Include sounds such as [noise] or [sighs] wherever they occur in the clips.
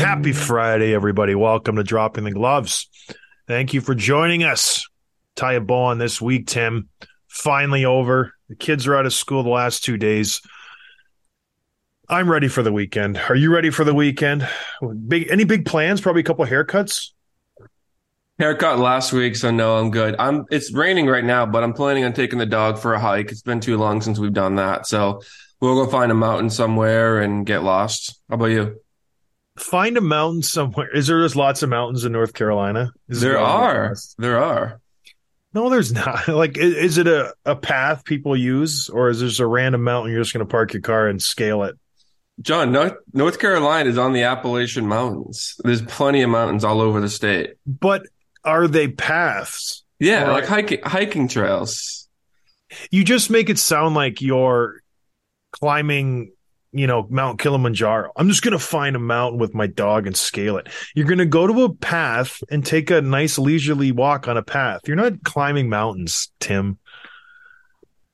Happy Friday, everybody. Welcome to Dropping the Gloves. Thank you for joining us. Tie a bow on this week, Tim. Finally over. The kids are out of school the last two days. I'm ready for the weekend. Are you ready for the weekend? Big any big plans? Probably a couple haircuts. Haircut last week, so no, I'm good. I'm. It's raining right now, but I'm planning on taking the dog for a hike. It's been too long since we've done that, so we'll go find a mountain somewhere and get lost. How about you? Find a mountain somewhere. Is there just lots of mountains in North Carolina? Is There are, there are. No, there's not. [laughs] Like, i- is it a, a path people use, or is this a random mountain you're just going to park your car and scale it? John, North, North Carolina is on the Appalachian Mountains. There's plenty of mountains all over the state. But are they paths? Yeah, like hiking hiking trails. You just make it sound like you're climbing, you know, Mount Kilimanjaro. I'm just going to find a mountain with my dog and scale it. You're going to go to a path and take a nice leisurely walk on a path. You're not climbing mountains, Tim.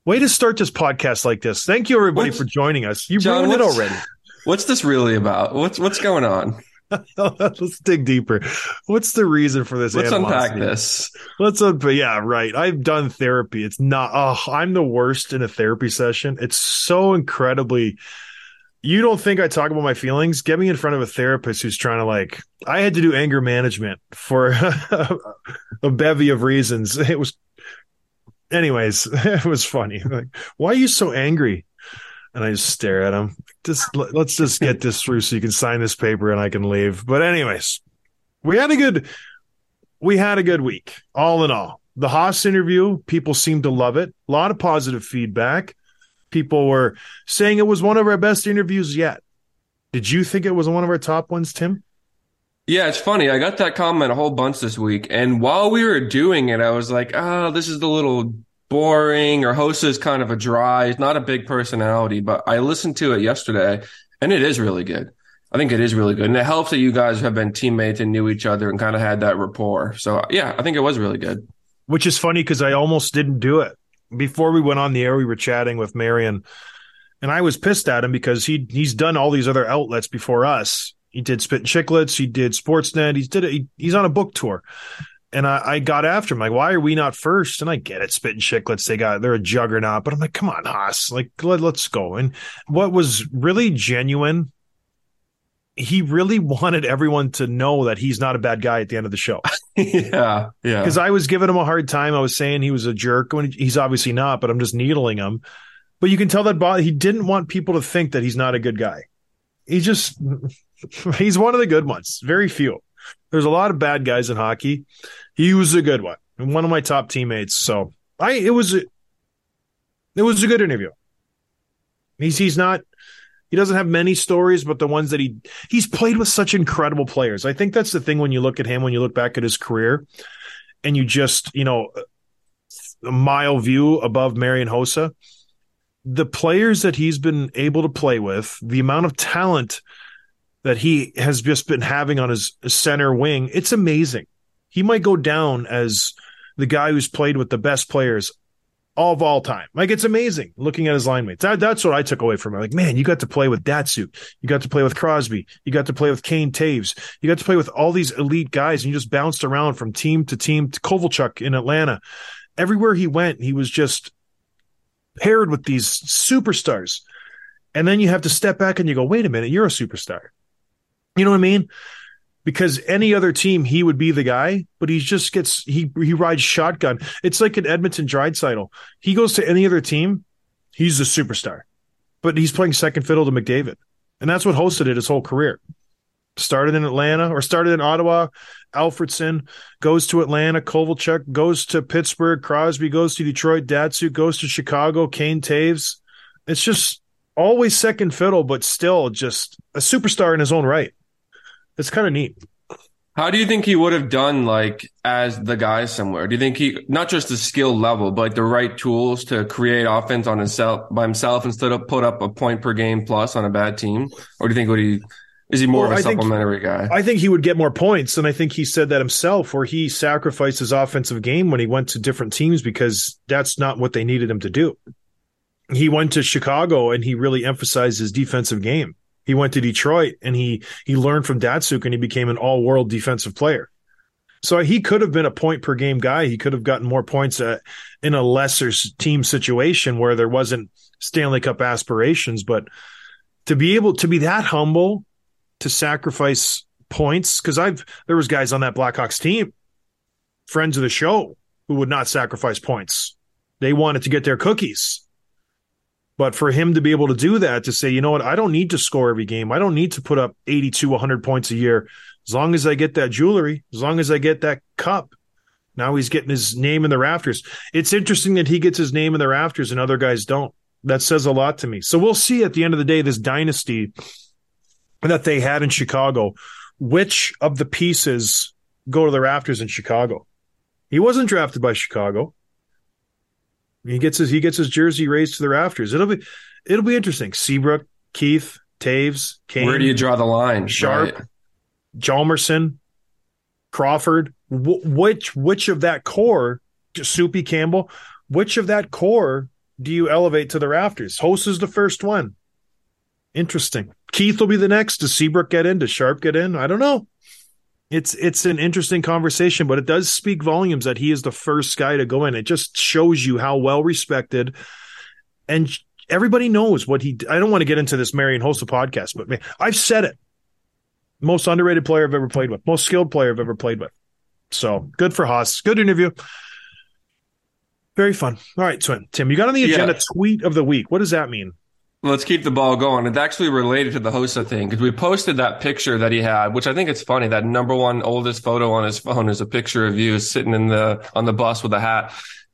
Way to start this podcast like this. Thank you, everybody, What's- for joining us. You John, ruined it already. What's this really about? What's what's going on? [laughs] Let's dig deeper. What's the reason for this? Let's unpack this. Let's unpack. Yeah, right. I've done therapy. It's not. Oh, I'm the worst in a therapy session. It's so incredibly. You don't think I talk about my feelings? Get me in front of a therapist who's trying to like. I had to do anger management for [laughs] a bevy of reasons. It was, anyways, [laughs] it was funny. Like, why are you so angry? And I just stare at him. Just let- let's just get this through so you can sign this paper and I can leave. But anyways, we had a good we had a good week, all in all. The Hoss interview, people seemed to love it. A lot of positive feedback. People were saying it was one of our best interviews yet. Did you think it was one of our top ones, Tim? Yeah, it's funny. I got that comment a whole bunch this week, and while we were doing it, I was like, "Oh, this is a little boring." Or Hoss is kind of a dry. He's not a big personality, but I listened to it yesterday, and it is really good. I think it is really good, and it helps that you guys have been teammates and knew each other and kind of had that rapport. So yeah, I think it was really good. Which is funny because I almost didn't do it. Before we went on the air, we were chatting with Marian, and I was pissed at him because he he's done all these other outlets before us. He did Spit and Chicklets, he did Sportsnet, he's did it. He, he's on a book tour. And I, I got after him like, why are we not first? And I get it, Spit and Chicklets, they got they're a juggernaut, but I'm like, come on, Hoss, like let, let's go. And what was really genuine, he really wanted everyone to know that he's not a bad guy at the end of the show [laughs] yeah, yeah. because I was giving him a hard time. I was saying he was a jerk when he's obviously not, but I'm just needling him. But you can tell that Bob, he didn't want people to think that he's not a good guy. He just [laughs] he's one of the good ones. Very few. There's a lot of bad guys in hockey. He was a good one, and one of my top teammates. So I it was a, it was a good interview. He's he's not he doesn't have many stories, but the ones that he he's played with such incredible players. I think that's the thing when you look at him, when you look back at his career, and you just you know a mile view above Marian Hossa, the players that he's been able to play with, the amount of talent that he has just been having on his center wing, it's amazing. He might go down as the guy who's played with the best players of all time. Like it's amazing looking at his line mates. That, that's what I took away from it. Like, man, you got to play with Datsyuk. You got to play with Crosby. You got to play with Kane Toews. You got to play with all these elite guys and you just bounced around from team to team to Kovalchuk in Atlanta. Everywhere he went, he was just paired with these superstars. And then you have to step back and you go, wait a minute, you're a superstar. You know what I mean? Because any other team, he would be the guy, but he just gets he he rides shotgun. It's like an Edmonton Draisaitl. He goes to any other team, he's a superstar, but he's playing second fiddle to McDavid, and that's what hosted it his whole career. Started in Atlanta or started in Ottawa. Alfredsson goes to Atlanta. Kovalchuk goes to Pittsburgh. Crosby goes to Detroit. Datsyuk goes to Chicago. Kane Toews. It's just always second fiddle, but still just a superstar in his own right. It's kind of neat. How do you think he would have done like as the guy somewhere? Do you think he not just the skill level, but like the right tools to create offense on himself by himself instead of put up a point per game plus on a bad team? Or do you think would he is he more Well, of a I think- supplementary guy? I think he would get more points, and I think he said that himself, where he sacrificed his offensive game when he went to different teams because that's not what they needed him to do. He went to Chicago and he really emphasized his defensive game. He went to Detroit and he he learned from Datsyuk and he became an all world defensive player. So he could have been a point per game guy. He could have gotten more points uh, in a lesser team situation where there wasn't Stanley Cup aspirations. But to be able to be that humble, to sacrifice points, because I've there was guys on that Blackhawks team, friends of the show, who would not sacrifice points. They wanted to get their cookies. But for him to be able to do that, to say, you know what, I don't need to score every game. I don't need to put up 82, 100 points a year. As long as I get that jewelry, as long as I get that cup. Now he's getting his name in the rafters. It's interesting that he gets his name in the rafters and other guys don't. That says a lot to me. So we'll see at the end of the day, this dynasty that they had in Chicago, which of the pieces go to the rafters in Chicago? He wasn't drafted by Chicago. He gets his he gets his jersey raised to the rafters. It'll be it'll be interesting. Seabrook, Keith, Toews, Kane, Where do you draw the line? Sharp. Right. Hjalmarsson, Crawford. Wh- which which of that core, Soupy Campbell, which of that core do you elevate to the rafters? Hoss is the first one. Interesting. Keith will be the next. Does Seabrook get in? Does Sharp get in? I don't know. It's it's an interesting conversation, but it does speak volumes that he is the first guy to go in. It just shows you how well respected and everybody knows what he I don't want to get into this Marian Hossa podcast, but man, I've said it. Most underrated player I've ever played with, most skilled player I've ever played with. So good for Hoss. Good interview. Very fun. All right, Twin. Tim, you got on the agenda Yeah. tweet of the week. What does that mean? Let's keep the ball going. It's actually related to the Hossa thing because we posted that picture that he had, which I think it's funny. That number one oldest photo on his phone is a picture of you sitting in the on the bus with a hat.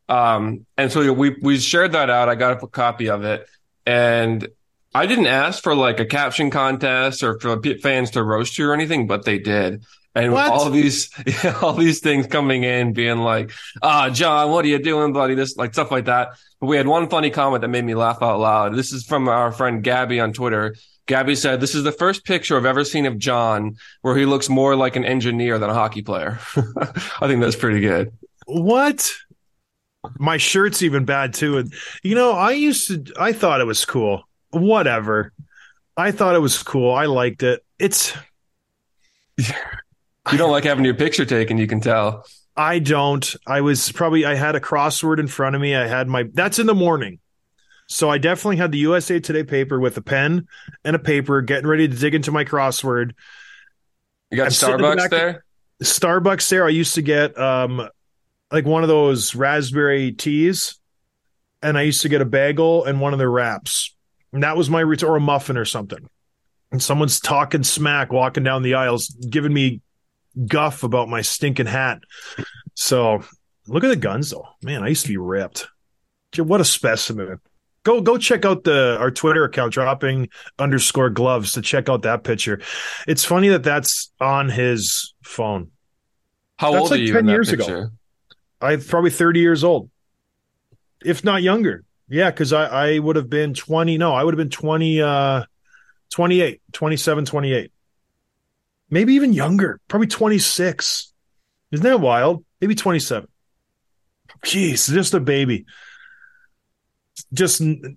Um, and so we we shared that out. I got a copy of it, and I didn't ask for like a caption contest or for fans to roast you or anything, but they did. And What? all these, [laughs] all these things coming in, being like, "Ah, John, what are you doing, buddy?" This, like, stuff like that. But we had one funny comment that made me laugh out loud. This is from our friend Gabby on Twitter. Gabby said, "This is the first picture I've ever seen of John where he looks more like an engineer than a hockey player." [laughs] I think that's pretty good. What? My shirt's even bad too. And you know, I used to I thought it was cool. Whatever. I thought it was cool. I liked it. It's [laughs] You don't like having your picture taken, you can tell. I don't. I was probably I had a crossword in front of me. I had my that's in the morning. So I definitely had the USA Today paper with a pen and a paper, getting ready to dig into my crossword. You got I'm the Starbucks back- there. Starbucks there, I used to get um like one of those raspberry teas, and I used to get a bagel and one of their wraps. And that was my or a muffin or something. And someone's talking smack walking down the aisles, giving me guff about my stinking hat. So look at the guns though. Man, I used to be ripped. What a specimen. Go go check out the our Twitter account, dropping underscore gloves to check out that picture. It's funny that that's on his phone. How That's old like are you 10 in that years ago. I'm probably 30 years old, if not younger. Yeah, because I, I would have been 20. No, I would have been 20, uh, 28, 27, 28. Maybe even younger, probably 26. Isn't that wild? Maybe 27. Jeez, just a baby. Just n-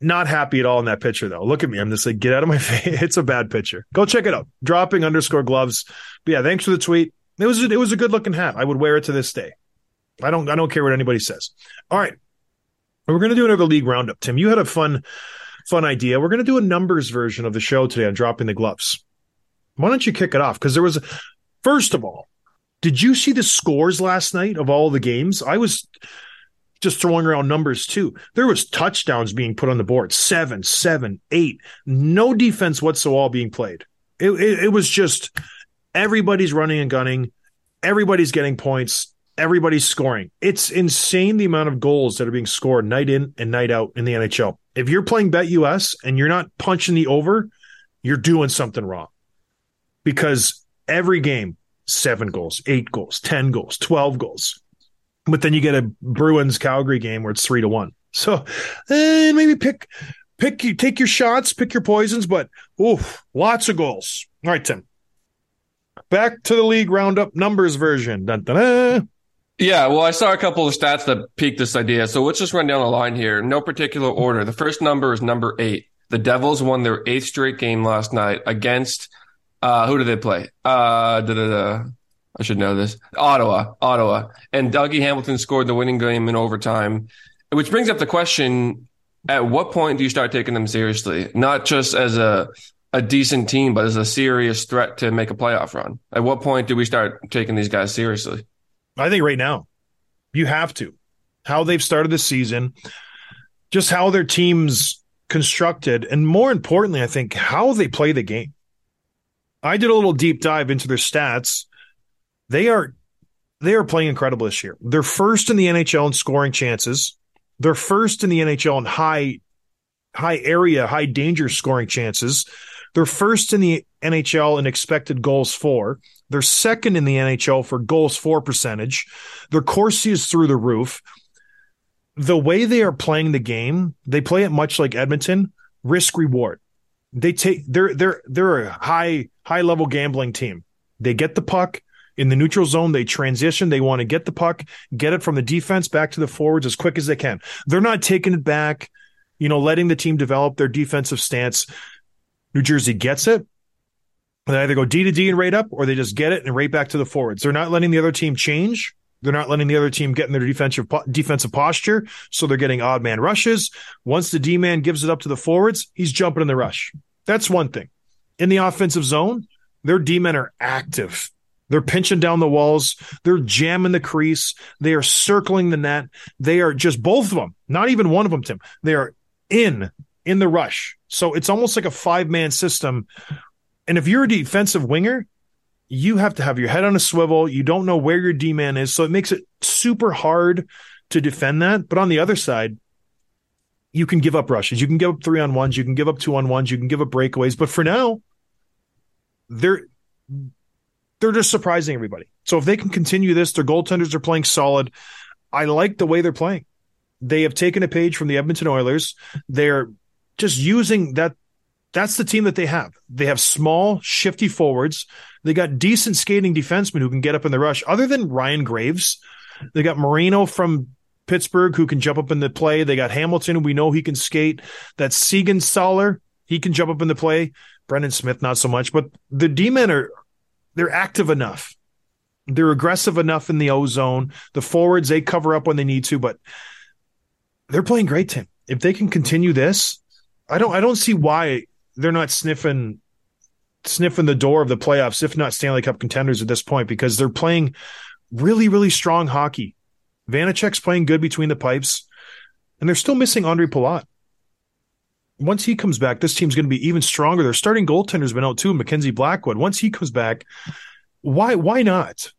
not happy at all in that picture, though. Look at me. I'm just like, get out of my [laughs] face. It's a bad picture. Go check it out. Dropping underscore gloves. But yeah, thanks for the tweet. It was it was a good looking hat. I would wear it to this day. I don't I don't care what anybody says. All right. We're gonna do another league roundup. Tim, you had a fun fun idea. We're gonna do a numbers version of the show today on dropping the gloves. Why don't you kick it off? Because there was first of all, did you see the scores last night of all the games? I was just throwing around numbers too. There was touchdowns being put on the board, seven, seven, eight. No defense whatsoever being played. It, it, it was just everybody's running and gunning, everybody's getting points, everybody's scoring. It's insane the amount of goals that are being scored night in and night out in the NHL. If you're playing Bet US and you're not punching the over, you're doing something wrong because every game, seven goals, eight goals, 10 goals, 12 goals. But then you get a Bruins Calgary game where it's three to one. So eh, maybe pick, pick, you take your shots, pick your poisons, but oof, lots of goals. All right, Tim. Back to the league roundup numbers version. Dun, dun, dun. Yeah, well, I saw a couple of stats that piqued this idea. So let's just run down the line here. No particular order. The first number is number eight. The Devils won their eighth straight game last night against uh who did they play? Uh da, da, da. I should know this. Ottawa, Ottawa. And Dougie Hamilton scored the winning game in overtime, which brings up the question at what point do you start taking them seriously? Not just as a a decent team, but as a serious threat to make a playoff run. At what point do we start taking these guys seriously? I think right now you have to. How they've started the season, just how their team's constructed, and more importantly, I think how they play the game. I did a little deep dive into their stats. They are they are playing incredible this year. They're first in the NHL in scoring chances. They're first in the NHL in high high area, high danger scoring chances. They're first in the NHL in expected goals for. They're second in the NHL for goals for percentage. Their Corsi is through the roof. The way they are playing the game, they play it much like Edmonton, risk reward. They take they're they're they're a high high level gambling team. They get the puck in the neutral zone, they transition, they want to get the puck, get it from the defense back to the forwards as quick as they can. They're not taking it back, you know, letting the team develop their defensive stance. New Jersey gets it. They either go D to D and rate up, or they just get it and rate back to the forwards. They're not letting the other team change. They're not letting the other team get in their defensive defensive posture, so they're getting odd man rushes. Once the D man gives it up to the forwards, he's jumping in the rush. That's one thing. In the offensive zone, their D men are active. They're pinching down the walls. They're jamming the crease. They are circling the net. They are just both of them, not even one of them, Tim. They are in in the rush. So it's almost like a five man system. And if you're a defensive winger, you have to have your head on a swivel. You don't know where your D man is. So it makes it super hard to defend that. But on the other side, you can give up rushes. You can give up three on ones. You can give up two on ones. You can give up breakaways. But for now, they're they're just surprising everybody. So if they can continue this, their goaltenders are playing solid. I like the way they're playing. They have taken a page from the Edmonton Oilers. They're just using that. That's the team that they have. They have small, shifty forwards. They got decent skating defensemen who can get up in the rush. Other than Ryan Graves, they got Marino from Pittsburgh who can jump up in the play. They got Hamilton. We know he can skate. That Siegenthaler, he can jump up in the play. Brendan Smith, not so much. But the D men are they're active enough. They're aggressive enough in the O zone. The forwards, they cover up when they need to, but they're playing great, Tim. If they can continue this, I don't I don't see why they're not sniffing sniffing the door of the playoffs, if not Stanley Cup contenders at this point, because they're playing really, really strong hockey. Vanecek's playing good between the pipes, and they're still missing Andre Palat. Once he comes back, this team's going to be even stronger. Their starting goaltender's been out too, Mackenzie Blackwood. Once he comes back, why why not?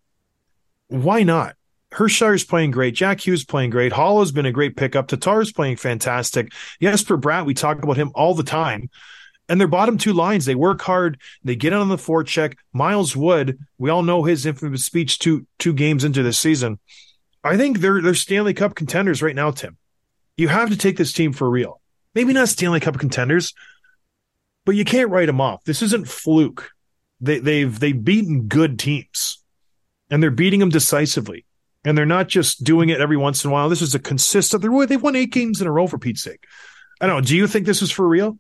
Why not? Hischier's playing great. Jack Hughes playing great. Haula's been a great pickup. Tatar's playing fantastic. Jesper Bratt, we talk about him all the time. And their bottom two lines, they work hard. They get on the forecheck. Miles Wood, we all know his infamous speech two two games into this season. I think they're they're Stanley Cup contenders right now, Tim. You have to take this team for real. Maybe not Stanley Cup contenders, but you can't write them off. This isn't fluke. They, they've they've beaten good teams, and they're beating them decisively. and they're not just doing it every once in a while. This is a consistent. They're, they've won eight games in a row for Pete's sake. I don't know. Do you think this is for real?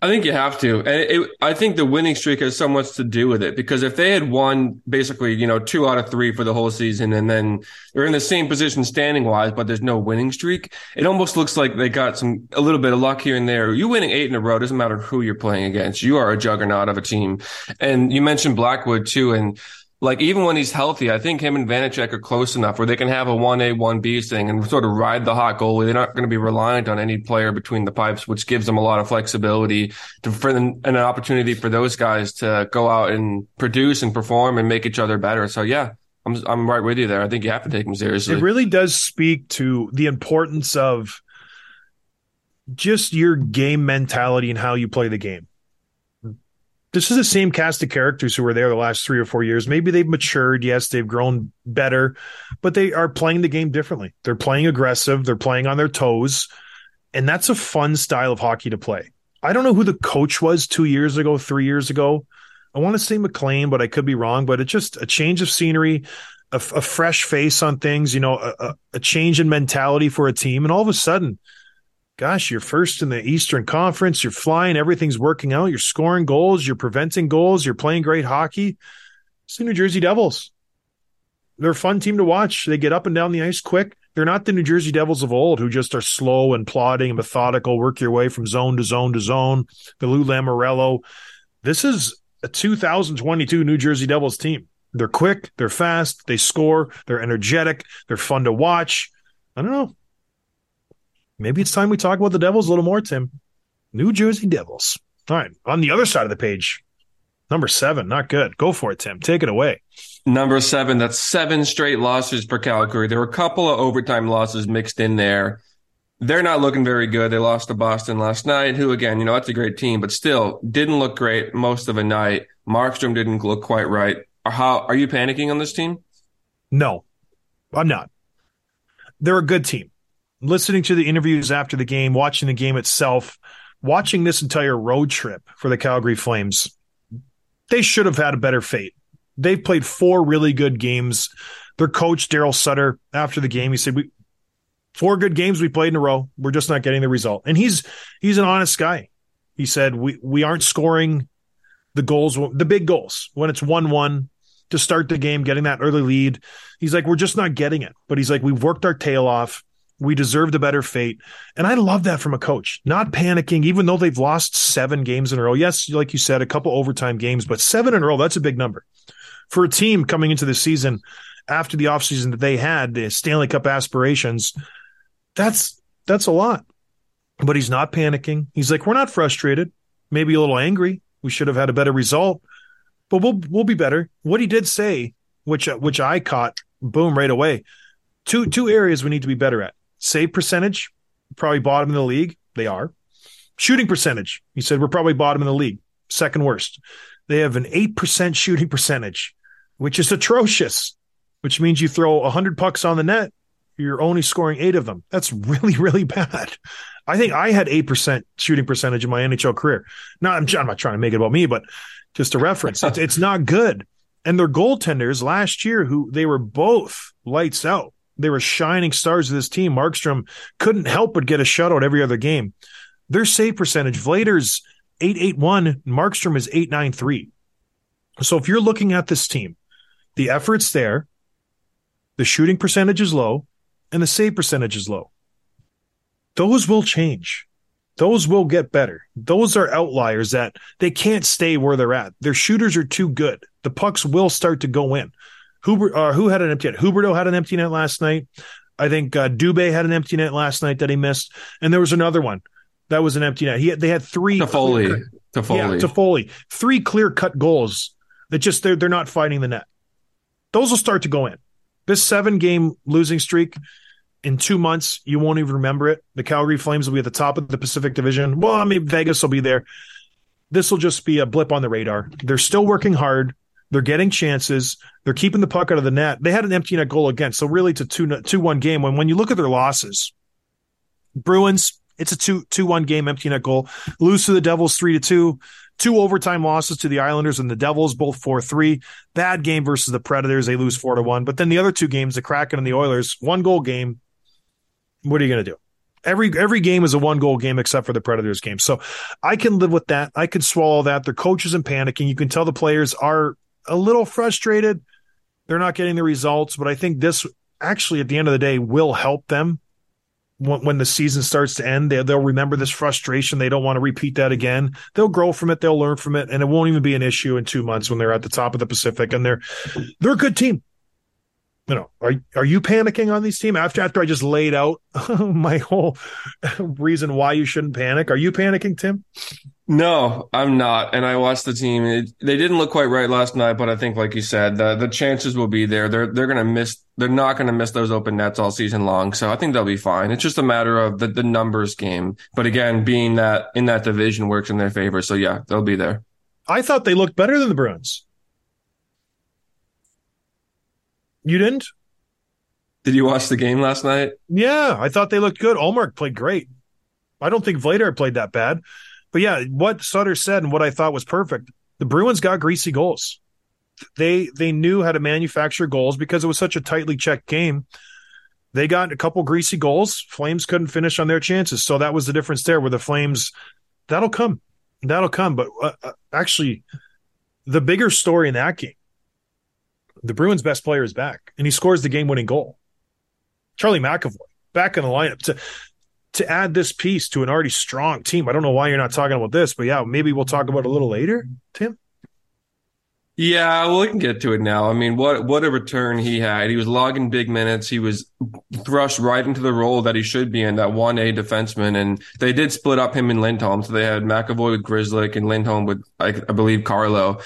I think you have to, and it, I think the winning streak has so much to do with it. Because if they had won basically, you know, two out of three for the whole season, and then they're in the same position standing wise, but there's no winning streak, it almost looks like they got some a little bit of luck here and there. You winning eight in a row doesn't matter who you're playing against. You are a juggernaut of a team, and you mentioned Blackwood too, and like even when he's healthy, I think him and Vanecek are close enough where they can have a one A one B thing and sort of ride the hot goalie. They're not going to be reliant on any player between the pipes, which gives them a lot of flexibility to for an opportunity for those guys to go out and produce and perform and make each other better. So yeah, I'm I'm right with you there. I think you have to take them seriously. It really does speak to the importance of just your game mentality and how you play the game. This is the same cast of characters who were there the last three or four years. Maybe they've matured. Yes, they've grown better, but they are playing the game differently. They're playing aggressive. They're playing on their toes. And that's a fun style of hockey to play. I don't know who the coach was two years ago, three years ago. I want to say McLean, but I could be wrong. But it's just a change of scenery, a, a fresh face on things, you know, a, a change in mentality for a team. And all of a sudden, gosh, you're first in the Eastern Conference. You're flying. Everything's working out. You're scoring goals. You're preventing goals. You're playing great hockey. It's the New Jersey Devils. They're a fun team to watch. They get up and down the ice quick. They're not the New Jersey Devils of old who just are slow and plodding and methodical, work your way from zone to zone to zone. The Lou Lamoriello. This is a 2022 New Jersey Devils team. They're quick, they're fast, they score, they're energetic, they're fun to watch. I don't know. Maybe it's time we talk about the Devils a little more, Tim. New Jersey Devils. All right. On the other side of the page, number seven, not good. Go for it, Tim. Take it away. Number seven, that's seven straight losses for Calgary. There were a couple of overtime losses mixed in there. They're not looking very good. They lost to Boston last night, who again, you know, that's a great team, but still didn't look great most of the night. Markstrom didn't look quite right. Are, How are you panicking on this team? No, I'm not. They're a good team. Listening to the interviews after the game, watching the game itself, watching this entire road trip for the Calgary Flames, they should have had a better fate. They've played four really good games. Their coach, Daryl Sutter, after the game, he said, We four good games we played in a row. We're just not getting the result. And he's he's an honest guy. He said, We we aren't scoring the goals, the big goals, when it's one one to start the game, getting that early lead. He's like, We're just not getting it. But he's like, We've worked our tail off. We deserved a better fate. And I love that from a coach, not panicking, even though they've lost seven games in a row. Yes, like you said, a couple overtime games, but seven in a row, that's a big number. For a team coming into the season after the offseason that they had, the Stanley Cup aspirations, that's that's a lot. But he's not panicking. He's like, we're not frustrated, maybe a little angry. We should have had a better result, but we'll we'll be better. What he did say, which which I caught, boom, right away. Two two areas we need to be better at save percentage, probably bottom in the league. They are. Shooting percentage. He said we're probably bottom in the league, second worst. They have an 8% shooting percentage, which is atrocious, which means you throw 100 pucks on the net, you're only scoring eight of them. That's really, really bad. I think I had 8% shooting percentage in my NHL career. Now, I'm, I'm not trying to make it about me, but just a reference. it's, it's not good. And their goaltenders last year, who they were both lights out they were shining stars of this team. Markstrom couldn't help but get a shutout every other game. Their save percentage, Vladar's 881, Markstrom is 893. So if you're looking at this team, the effort's there, the shooting percentage is low, and the save percentage is low. Those will change. Those will get better. Those are outliers that they can't stay where they're at. Their shooters are too good. The pucks will start to go in. Huber, uh, who had an empty net? Huberdeau had an empty net last night. I think uh, Dubé had an empty net last night that he missed, and there was another one that was an empty net. He had, they had three. Toffoli, Toffoli, yeah, Toffoli, three clear cut goals that just they're they're not fighting the net. Those will start to go in. This seven game losing streak in two months, you won't even remember it. The Calgary Flames will be at the top of the Pacific Division. Well, I mean Vegas will be there. This will just be a blip on the radar. They're still working hard. They're getting chances. They're keeping the puck out of the net. They had an empty net goal again. So really it's a 2 2 1 game. When, when you look at their losses, Bruins, it's a 2 2 1 game, empty net goal. Lose to the Devils 3 to 2. Two overtime losses to the Islanders and the Devils, both 4 3. Bad game versus the Predators. They lose 4 to 1. But then the other two games, the Kraken and the Oilers, one goal game. What are you going to do? Every every game is a one goal game except for the Predators game. So I can live with that. I can swallow that. Their coach isn't panicking. You can tell the players are a little frustrated. They're not getting the results, but I think this actually at the end of the day will help them when, when the season starts to end. They, they'll remember this frustration. They don't want to repeat that again. They'll grow from it. They'll learn from it, and it won't even be an issue in two months when they're at the top of the Pacific and they're they're a good team. You know, are are you panicking on these team after after I just laid out [laughs] my whole reason why you shouldn't panic? Are you panicking, Tim? No, I'm not. And I watched the team. It, they didn't look quite right last night, but I think, like you said, the the chances will be there. They're they're gonna miss. They're not gonna miss those open nets all season long. So I think they'll be fine. It's just a matter of the the numbers game. But again, being that in that division works in their favor. So yeah, they'll be there. I thought they looked better than the Bruins. You didn't? Did you watch the game last night? Yeah, I thought they looked good. Ullmark played great. I don't think Vladar played that bad. But yeah, what Sutter said and what I thought was perfect. The Bruins got greasy goals. They they knew how to manufacture goals because it was such a tightly checked game. They got a couple greasy goals. Flames couldn't finish on their chances, so that was the difference there. Where the Flames, that'll come, that'll come. But uh, uh, actually, the bigger story in that game, the Bruins' best player is back, and he scores the game-winning goal. Charlie McAvoy back in the lineup to to add this piece to an already strong team. I don't know why you're not talking about this, but yeah, maybe we'll talk about it a little later, Tim. Yeah, well, we can get to it now. I mean, what what a return he had. He was logging big minutes. He was thrust right into the role that he should be in, that one A defenseman. And they did split up him and Lindholm. So they had McAvoy with Grzelcyk and Lindholm with, I, I believe, Carlo,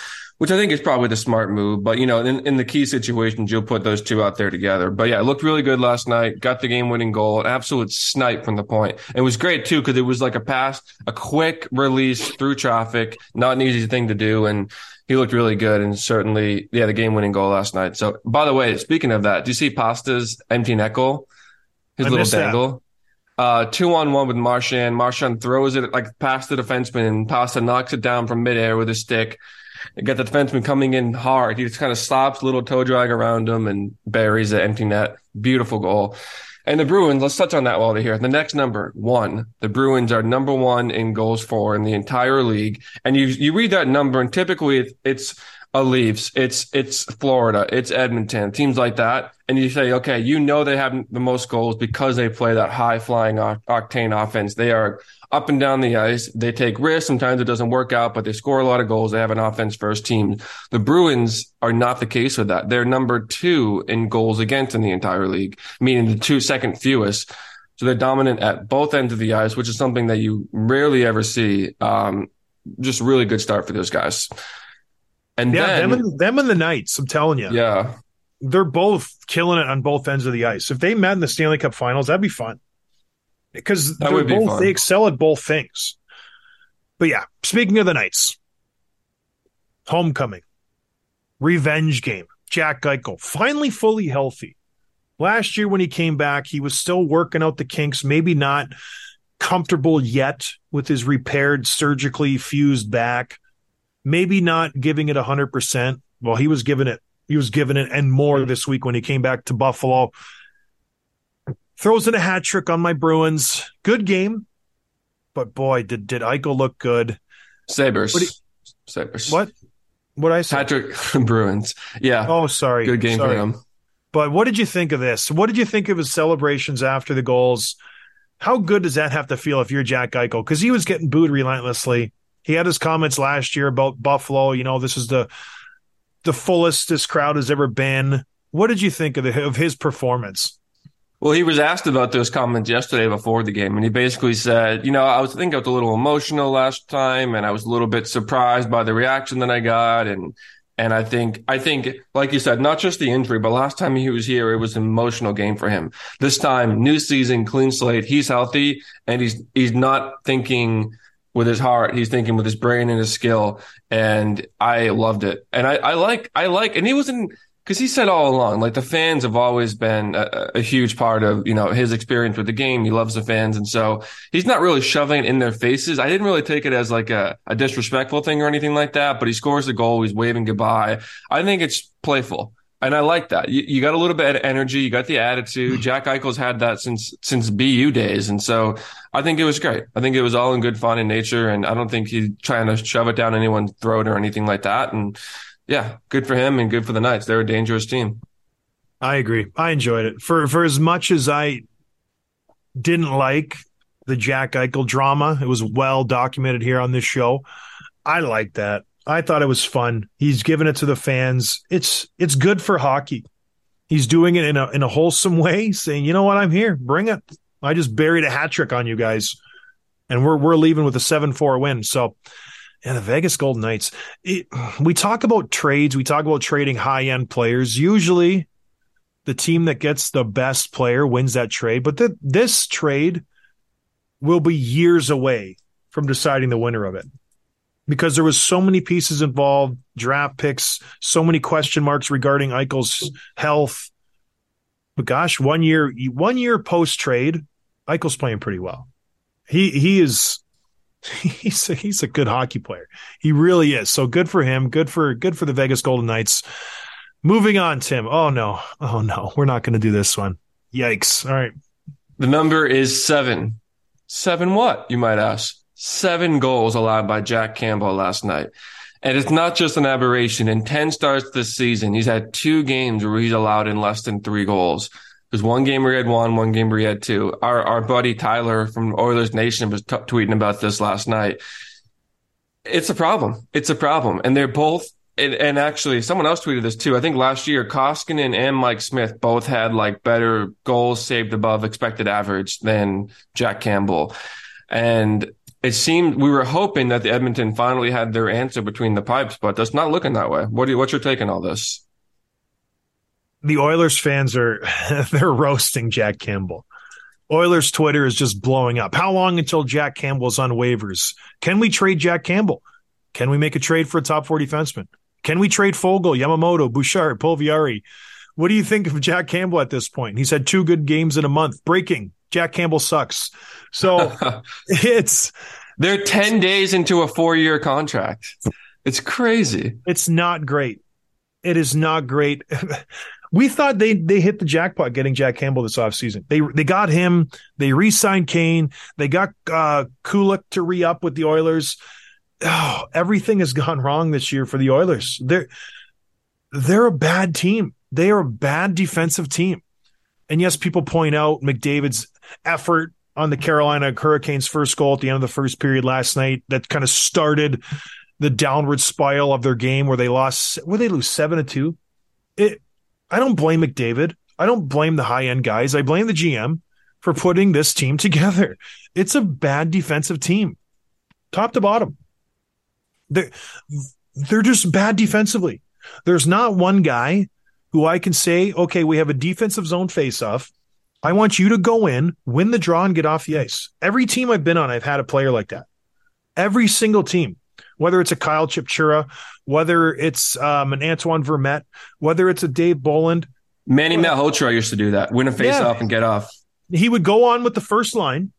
which I think is probably the smart move. But, you know, in, in the key situations, you'll put those two out there together. But yeah, it looked really good last night. Got the game winning goal, an absolute snipe from the point. It was great too, because it was like a pass, a quick release through traffic, not an easy thing to do. And, he looked really good and certainly, yeah, the game winning goal last night. So, by the way, speaking of that, do you see Pasta's empty net goal? His I little missed that. dangle? Uh, two on one with Marchand. Marchand throws it like past the defenseman and Pasta knocks it down from midair with a stick. Got the defenseman coming in hard. He just kind of stops, little toe drag around him and buries the empty net. Beautiful goal. And the Bruins, let's touch on that while they're here. The next number, one. The Bruins are number one in goals for in the entire league. And you you read that number, and typically it, it's a Leafs, it's it's Florida, it's Edmonton, teams like that. And you say, okay, you know they have the most goals because they play that high flying octane offense. They are up and down the ice. They take risks. Sometimes it doesn't work out, but they score a lot of goals. They have an offense first team. The Bruins are not the case with that. They're number two in goals against in the entire league, meaning the two second fewest. So they're dominant at both ends of the ice, which is something that you rarely ever see. Um, just really good start for those guys. And Yeah, then, them and them and the Knights. I'm telling you, yeah, they're both killing it on both ends of the ice. If they met in the Stanley Cup Finals, that'd be fun because That would be both fun. they excel at both things. But yeah, speaking of the Knights, homecoming, revenge game. Jack Eichel finally fully healthy. Last year when he came back, he was still working out the kinks, maybe not comfortable yet with his repaired surgically fused back, maybe not giving it 100%. Well, he was giving it he was giving it and more this week when he came back to Buffalo. Throws in a hat trick on my Bruins. Good game. But boy, did did Eichel look good. Sabres. What do Sabres. What? What I say? Patrick Bruins. Yeah. Oh, sorry. Good game Sorry. for him. But what did you think of this? What did you think of his celebrations after the goals? How good does that have to feel if you're Jack Eichel? Because he was getting booed relentlessly. He had his comments last year about Buffalo. You know, this is the the fullest this crowd has ever been. What did you think of the, of his performance? Well, he was asked about those comments yesterday before the game, and he basically said, "You know, I was I think I was a little emotional last time, and I was a little bit surprised by the reaction that I got, and and I think I think like you said, not just the injury, but last time he was here, it was an emotional game for him. This time, new season, clean slate, he's healthy, and he's he's not thinking." With his heart, he's thinking with his brain and his skill, and I loved it. And I, I like, I like, and he was in, because he said all along, like the fans have always been a, a, huge part of, you know, his experience with the game. He loves the fans. And so he's not really shoving it in their faces. I didn't really take it as like a, a disrespectful thing or anything like that, but he scores the goal. He's waving goodbye. I think it's playful. And I like that. You, you got a little bit of energy. You got the attitude. Mm. Jack Eichel's had that since, since BU days. And so I think it was great. I think it was all in good fun and nature. And I don't think he's trying to shove it down anyone's throat or anything like that. And, yeah, good for him and good for the Knights. They're a dangerous team. I agree. I enjoyed it. For for as much as I didn't like the Jack Eichel drama, it was well documented here on this show. I like that. I thought it was fun. He's giving it to the fans. It's it's good for hockey. He's doing it in a in a wholesome way, saying, "You know what? I'm here. Bring it. I just buried a hat trick on you guys, and we're we're leaving with a seven four win." So yeah, the Vegas Golden Knights. It, we talk about trades. We talk about trading high end players. Usually, the team that gets the best player wins that trade. But the, this trade will be years away from deciding the winner of it because there was so many pieces involved, draft picks, so many question marks regarding Eichel's health. But gosh, one year, one year post trade, Eichel's playing pretty well. He he is [laughs] he's a, he's a good hockey player. He really is. So good for him. Good for good for the Vegas Golden Knights. Moving on, Tim. Oh no. Oh no. We're not going to do this one. Yikes. All right. The number is seven. Seven what? You might ask. Seven goals allowed by Jack Campbell last night. And it's not just an aberration. In 10 starts this season, he's had two games where he's allowed in less than three goals. There's one game where he had one, one game where he had two. Our our buddy Tyler from Oilers Nation was t- tweeting about this last night. It's a problem. It's a problem, and they're both. And, and actually, someone else tweeted this too. I think last year, Koskinen and Mike Smith both had like better goals saved above expected average than Jack Campbell, and it seemed we were hoping that the Edmonton finally had their answer between the pipes, but that's not looking that way. What do you, what's your take on all this? The Oilers fans are [laughs] they're roasting Jack Campbell. Oilers Twitter is just blowing up. How long until Jack Campbell's on waivers? Can we trade Jack Campbell? Can we make a trade for a top four defenseman? Can we trade Foegele, Yamamoto, Bouchard, Puljujarvi? What do you think of Jack Campbell at this point? He's had two good games in a month. Breaking: Jack Campbell sucks. So [laughs] it's they're ten days into a four-year contract. It's crazy. It's not great. It is not great. [laughs] we thought they they hit the jackpot getting Jack Campbell this offseason. They they got him. They re-signed Kane. They got uh, Kulak to re-up with the Oilers. Oh, everything has [laughs] gone wrong this year for the Oilers. They're they're a bad team. They are a bad defensive team. And yes, people point out McDavid's effort on the Carolina Hurricanes' first goal at the end of the first period last night that kind of started the downward spiral of their game where they lost where they lose seven to two. It I don't blame McDavid. I don't blame the high end guys. I blame the GM for putting this team [laughs] together. It's a bad defensive team, top to bottom. They're, they're just bad defensively. There's not one guy who I can say, okay, we have a defensive zone faceoff. I want you to go in, win the draw, and get off the ice. Every team I've been on, I've had a player like that. Every single team, whether it's a Kyle Chipchura, whether it's um, an Antoine Vermette, whether it's a Dave Bolland. Manny Malhotra used to do that, win a face yeah. off and get off. He would go on with the first line,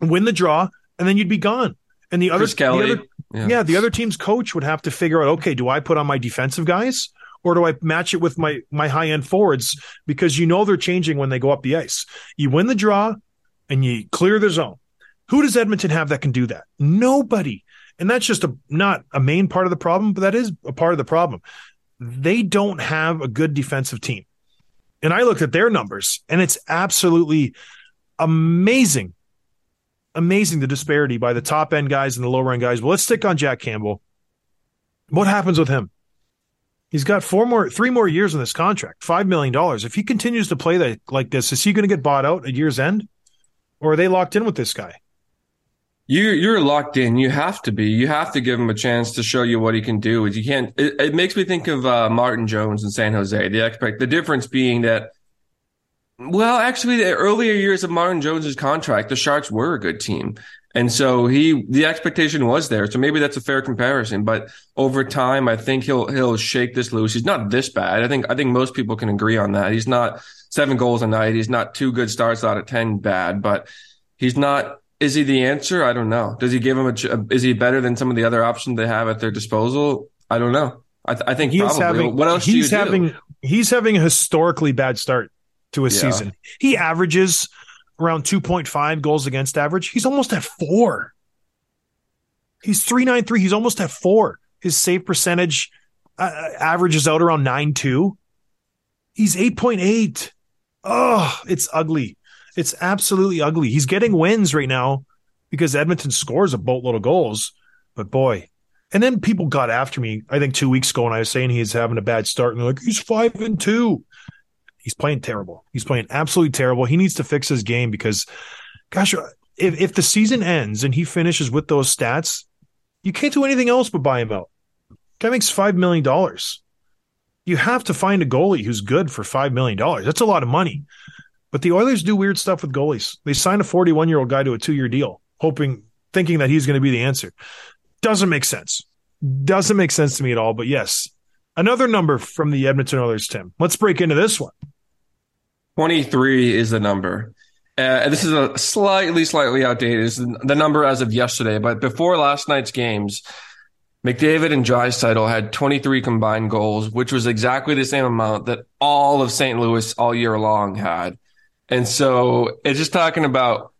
win the draw, and then you'd be gone. And the other, Kelly, the other yeah. yeah, the other team's coach would have to figure out, okay, do I put on my defensive guys or do I match it with my my high end forwards? Because you know they're changing when they go up the ice. You win the draw and you clear the zone. Who does Edmonton have that can do that? Nobody. And that's just a not a main part of the problem, but that is a part of the problem. They don't have a good defensive team. And I looked at their numbers and it's absolutely amazing. Amazing the disparity by the top end guys and the lower end guys. Well, let's stick on Jack Campbell. What happens with him? He's got four more, three more years in this contract, $5 million. If he continues to play that, like this, is he going to get bought out at year's end? Or are they locked in with this guy? You you're locked in. You have to be. You have to give him a chance to show you what he can do. You can't. It, it makes me think of uh, Martin Jones in San Jose. The expect the difference being that. Well, actually, the earlier years of Martin Jones's contract, the Sharks were a good team, And so he, the expectation was there. So maybe that's a fair comparison. But over time, I think he'll he'll shake this loose. He's not this bad. I think I think most people can agree on that. He's not seven goals a night. He's not two good starts out of ten bad. But he's not. Is he the answer? I don't know. Does he give him a? Is he better than some of the other options they have at their disposal? I don't know. I, th- I think He is probably. having what else do you he's do? having he's having a historically bad start to a Yeah. season. He averages around 2.5 goals against average. He's almost at 4. He's 393. He's almost at 4. His save percentage uh, averages out around 9.2. He's 8.8. Oh, it's ugly. It's absolutely ugly. He's getting wins right now because Edmonton scores a boatload of goals. But boy, and then people got after me, I think two weeks ago, and I was saying he's having a bad start, and they're like, he's five and two. He's playing terrible. He's playing absolutely terrible. He needs to fix his game because, gosh, if, if the season ends and he finishes with those stats, you can't do anything else but buy him out. Guy makes $5 million. You have to find a goalie who's good for $5 million. That's a lot of money. But the Oilers do weird stuff with goalies. They sign a 41 year old guy to a two year deal, hoping, thinking that he's going to be the answer. Doesn't make sense. Doesn't make sense to me at all. But yes, another number from the Edmonton Oilers, Tim. Let's break into this one. 23 is the number. Uh, this is a slightly, slightly outdated. It's the number as of yesterday, but before last night's games, McDavid and Draisaitl had 23 combined goals, which was exactly the same amount that all of St. Louis all year long had. And so it's just talking about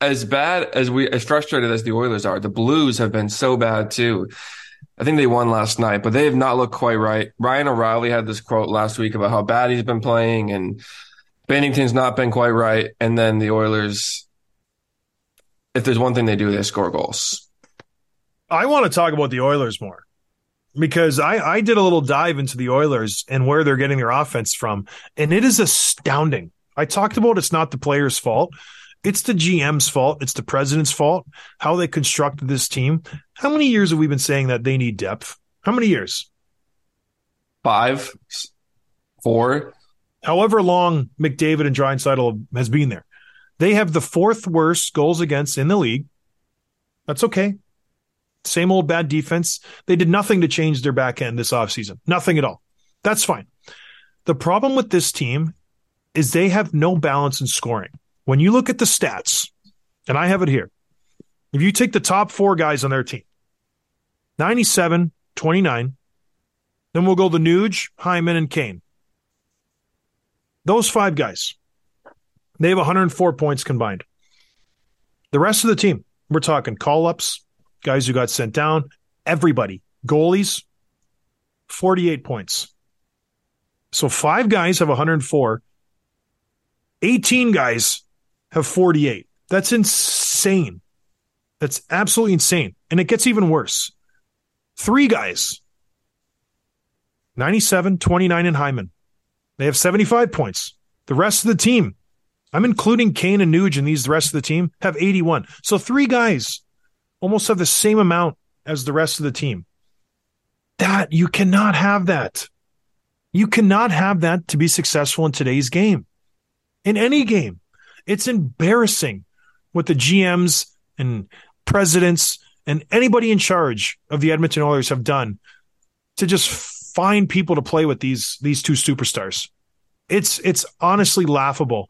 as bad as we, as frustrated as the Oilers are, the Blues have been so bad too. I think they won last night, but they have not looked quite right. Ryan O'Reilly had this quote last week about how bad he's been playing and Binnington's not been quite right. And then the Oilers, if there's one thing they do, they score goals. I want to talk about the Oilers more because I, I did a little dive into the Oilers and where they're getting their offense from, and it is astounding. I talked about it's not the players' fault. It's the GM's fault. It's the president's fault. How they constructed this team. How many years have we been saying that they need depth? How many years? Five, four. However long McDavid and Draisaitl has been there, they have the fourth worst goals against in the league. That's okay. Same old bad defense. They did nothing to change their back end this offseason. Nothing at all. That's fine. The problem with this team is they have no balance in scoring. When you look at the stats, and I have it here, if you take the top four guys on their team 97, 29, then we'll go to Nuge, Hyman, and Kane. Those five guys, they have 104 points combined. The rest of the team, we're talking call ups, guys who got sent down, everybody, goalies, 48 points. So five guys have 104. 18 guys have 48. That's insane. That's absolutely insane. And it gets even worse. Three guys 97, 29, and Hyman. They have 75 points. The rest of the team, I'm including Kane and Nuge and these the rest of the team, have 81. So three guys almost have the same amount as the rest of the team. That you cannot have that. You cannot have that to be successful in today's game. In any game. It's embarrassing what the GMs and presidents and anybody in charge of the Edmonton Oilers have done to just find people to play with these these two superstars. It's it's honestly laughable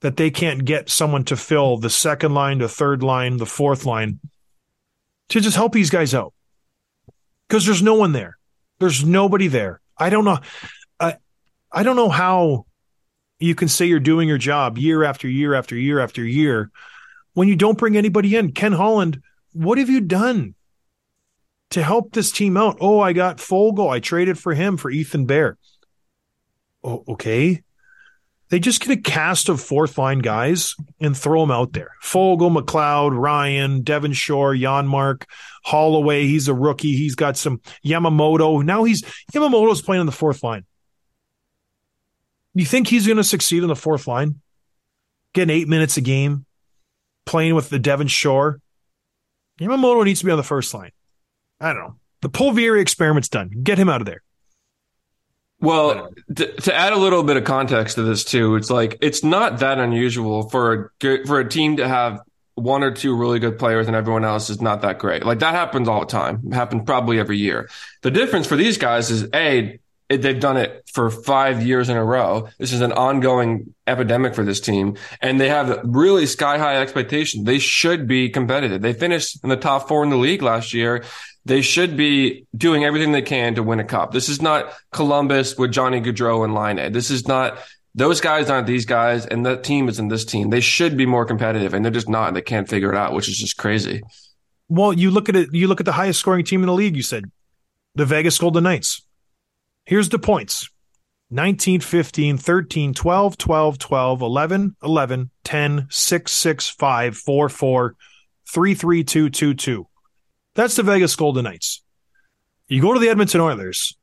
that they can't get someone to fill the second line, the third line, the fourth line to just help these guys out. Because there's no one there. There's nobody there. I don't know. I I don't know how you can say you're doing your job year after year after year after year when you don't bring anybody in. Ken Holland, what have you done to help this team out? Oh, I got Foegele. I traded for him for Ethan Bear. Oh, okay. They just get a cast of fourth line guys and throw them out there. Foegele, McLeod, Ryan, Devin Shore, Janmark, Holloway. He's a rookie. He's got some Yamamoto. Now he's Yamamoto's playing on the fourth line. You think he's going to succeed in the fourth line? Getting eight minutes a game, playing with the Devin Shore. Yamamoto needs to be on the first line. I don't know. The Puljujarvi experiment's done. Get him out of there. Well, to, to add a little bit of context to this too, it's like it's not that unusual for a for a team to have one or two really good players and everyone else is not that great. Like that happens all the time. It happens probably every year. The difference for these guys is a they've done it for five years in a row. This is an ongoing epidemic for this team, and they have really sky high expectations. They should be competitive. They finished in the top four in the league last year. They should be doing everything they can to win a cup. This is not Columbus with Johnny Gaudreau and Laine. This is not those guys aren't these guys, and that team isn't this team. They should be more competitive, and they're just not. And they can't figure it out, which is just crazy. Well, you look at it. You look at the highest scoring team in the league. You said the Vegas Golden Knights. Here's the points 19, 15, 13, 12, 12, 12, 11, 11, 10, 6, 6, 5, 4, 4, 3, 3, 2, 2, 2. That's the Vegas Golden Knights. You go to the Edmonton Oilers,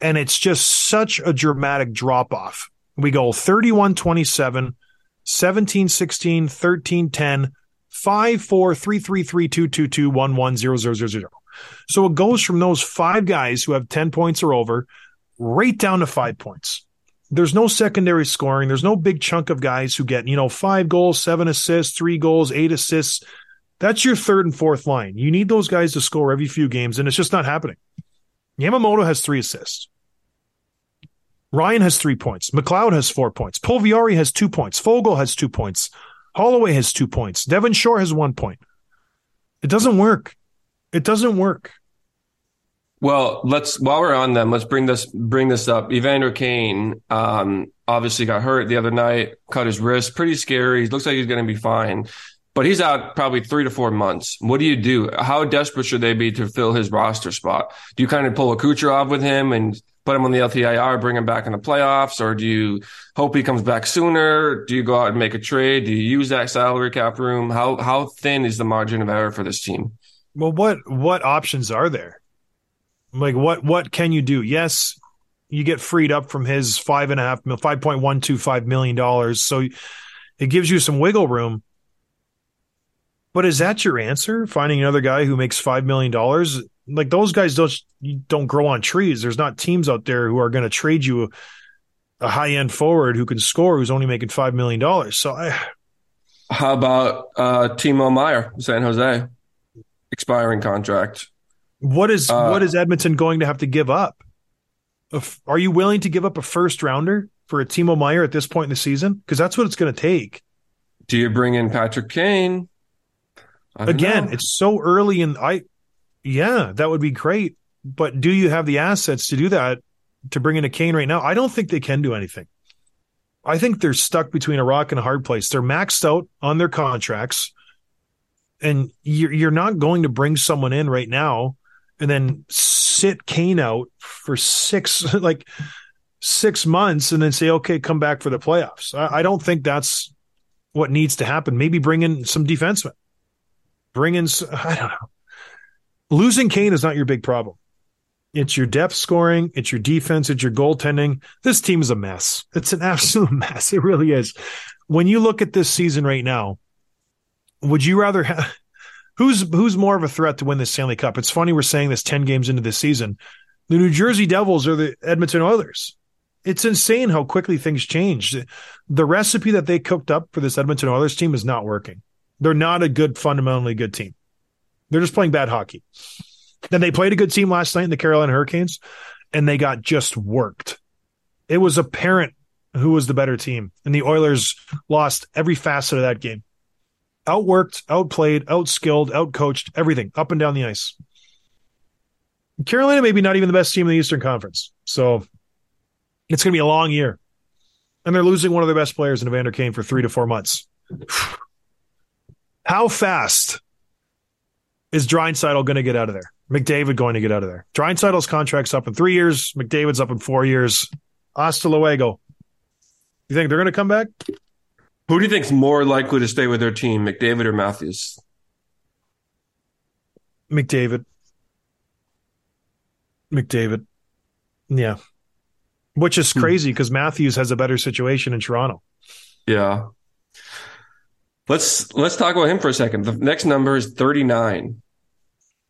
and it's just such a dramatic drop off. We go 31 27, 17 16, 13 10, 5 4, 3 3 3 2 2 2 1 1 0 0 0 0. So it goes from those five guys who have 10 points or over right down to five points. There's no secondary scoring. There's no big chunk of guys who get, you know, five goals, seven assists, three goals, eight assists. That's your third and fourth line. You need those guys to score every few games, and it's just not happening. Yamamoto has three assists. Ryan has three points. McLeod has four points. Puljujarvi has two points. Foegele has two points. Holloway has two points. Devin Shore has one point. It doesn't work. It doesn't work. Well, let's while we're on them, let's bring this bring this up. Evander Kane um, obviously got hurt the other night, cut his wrist, pretty scary. He looks like he's going to be fine, but he's out probably three to four months. What do you do? How desperate should they be to fill his roster spot? Do you kind of pull a Kucherov with him and put him on the LTIR, bring him back in the playoffs, or do you hope he comes back sooner? Do you go out and make a trade? Do you use that salary cap room? How how thin is the margin of error for this team? Well, what what options are there? Like what what can you do? Yes, you get freed up from his five and a half five point one two five million dollars, so it gives you some wiggle room. But is that your answer? Finding another guy who makes five million dollars? Like those guys don't don't grow on trees. There's not teams out there who are going to trade you a, a high end forward who can score who's only making five million dollars. So I. How about uh, Timo Meier, San Jose, expiring contract? What is Uh, what is Edmonton going to have to give up? If- Are you willing to give up a first rounder for a Timo Meier at this point in the season? Because that's what it's going to take. Do you bring in Patrick Kane? Again, know. it's so early, and I, yeah, that would be great. But do you have the assets to do that? To bring in a Kane right now, I don't think they can do anything. I think they're stuck between a rock and a hard place. They're maxed out on their contracts, and you're you're not going to bring someone in right now and then sit Kane out for six [laughs] like six months and then say, okay, come back for the playoffs. I, I don't think that's what needs to happen. Maybe bring in some defensemen. Bring in, I don't know. Losing Kane is not your big problem. It's your depth scoring, it's your defense, it's your goaltending. This team is a mess. It's an [laughs] absolute mess. It really is. When you look at this season right now, would you rather have who's who's more of a threat to win the Stanley Cup? It's funny we're saying this 10 games into this season. The New Jersey Devils or the Edmonton Oilers. It's insane how quickly things changed. The recipe that they cooked up for this Edmonton Oilers team is not working. They're not a good, fundamentally good team. They're just playing bad hockey. Then they played a good team last night in the Carolina Hurricanes, and they got just worked. It was apparent who was the better team, and the Oilers lost every facet of that game. Outworked, outplayed, outskilled, outcoached, everything up and down the ice. Carolina maybe not even the best team in the Eastern Conference. So it's going to be a long year. And they're losing one of their best players in Evander Kane for three to four months. [sighs] How fast is Draisaitl going to get out of there? McDavid going to get out of there? Draisaitl's contract's up in three years. McDavid's up in four years. Hasta luego. You think they're going to come back? Who do you think's more likely to stay with their team, McDavid or Matthews? McDavid. McDavid. Yeah. Which is Hmm. crazy because Matthews has a better situation in Toronto. Yeah. Let's let's talk about him for a second. The next number is 39.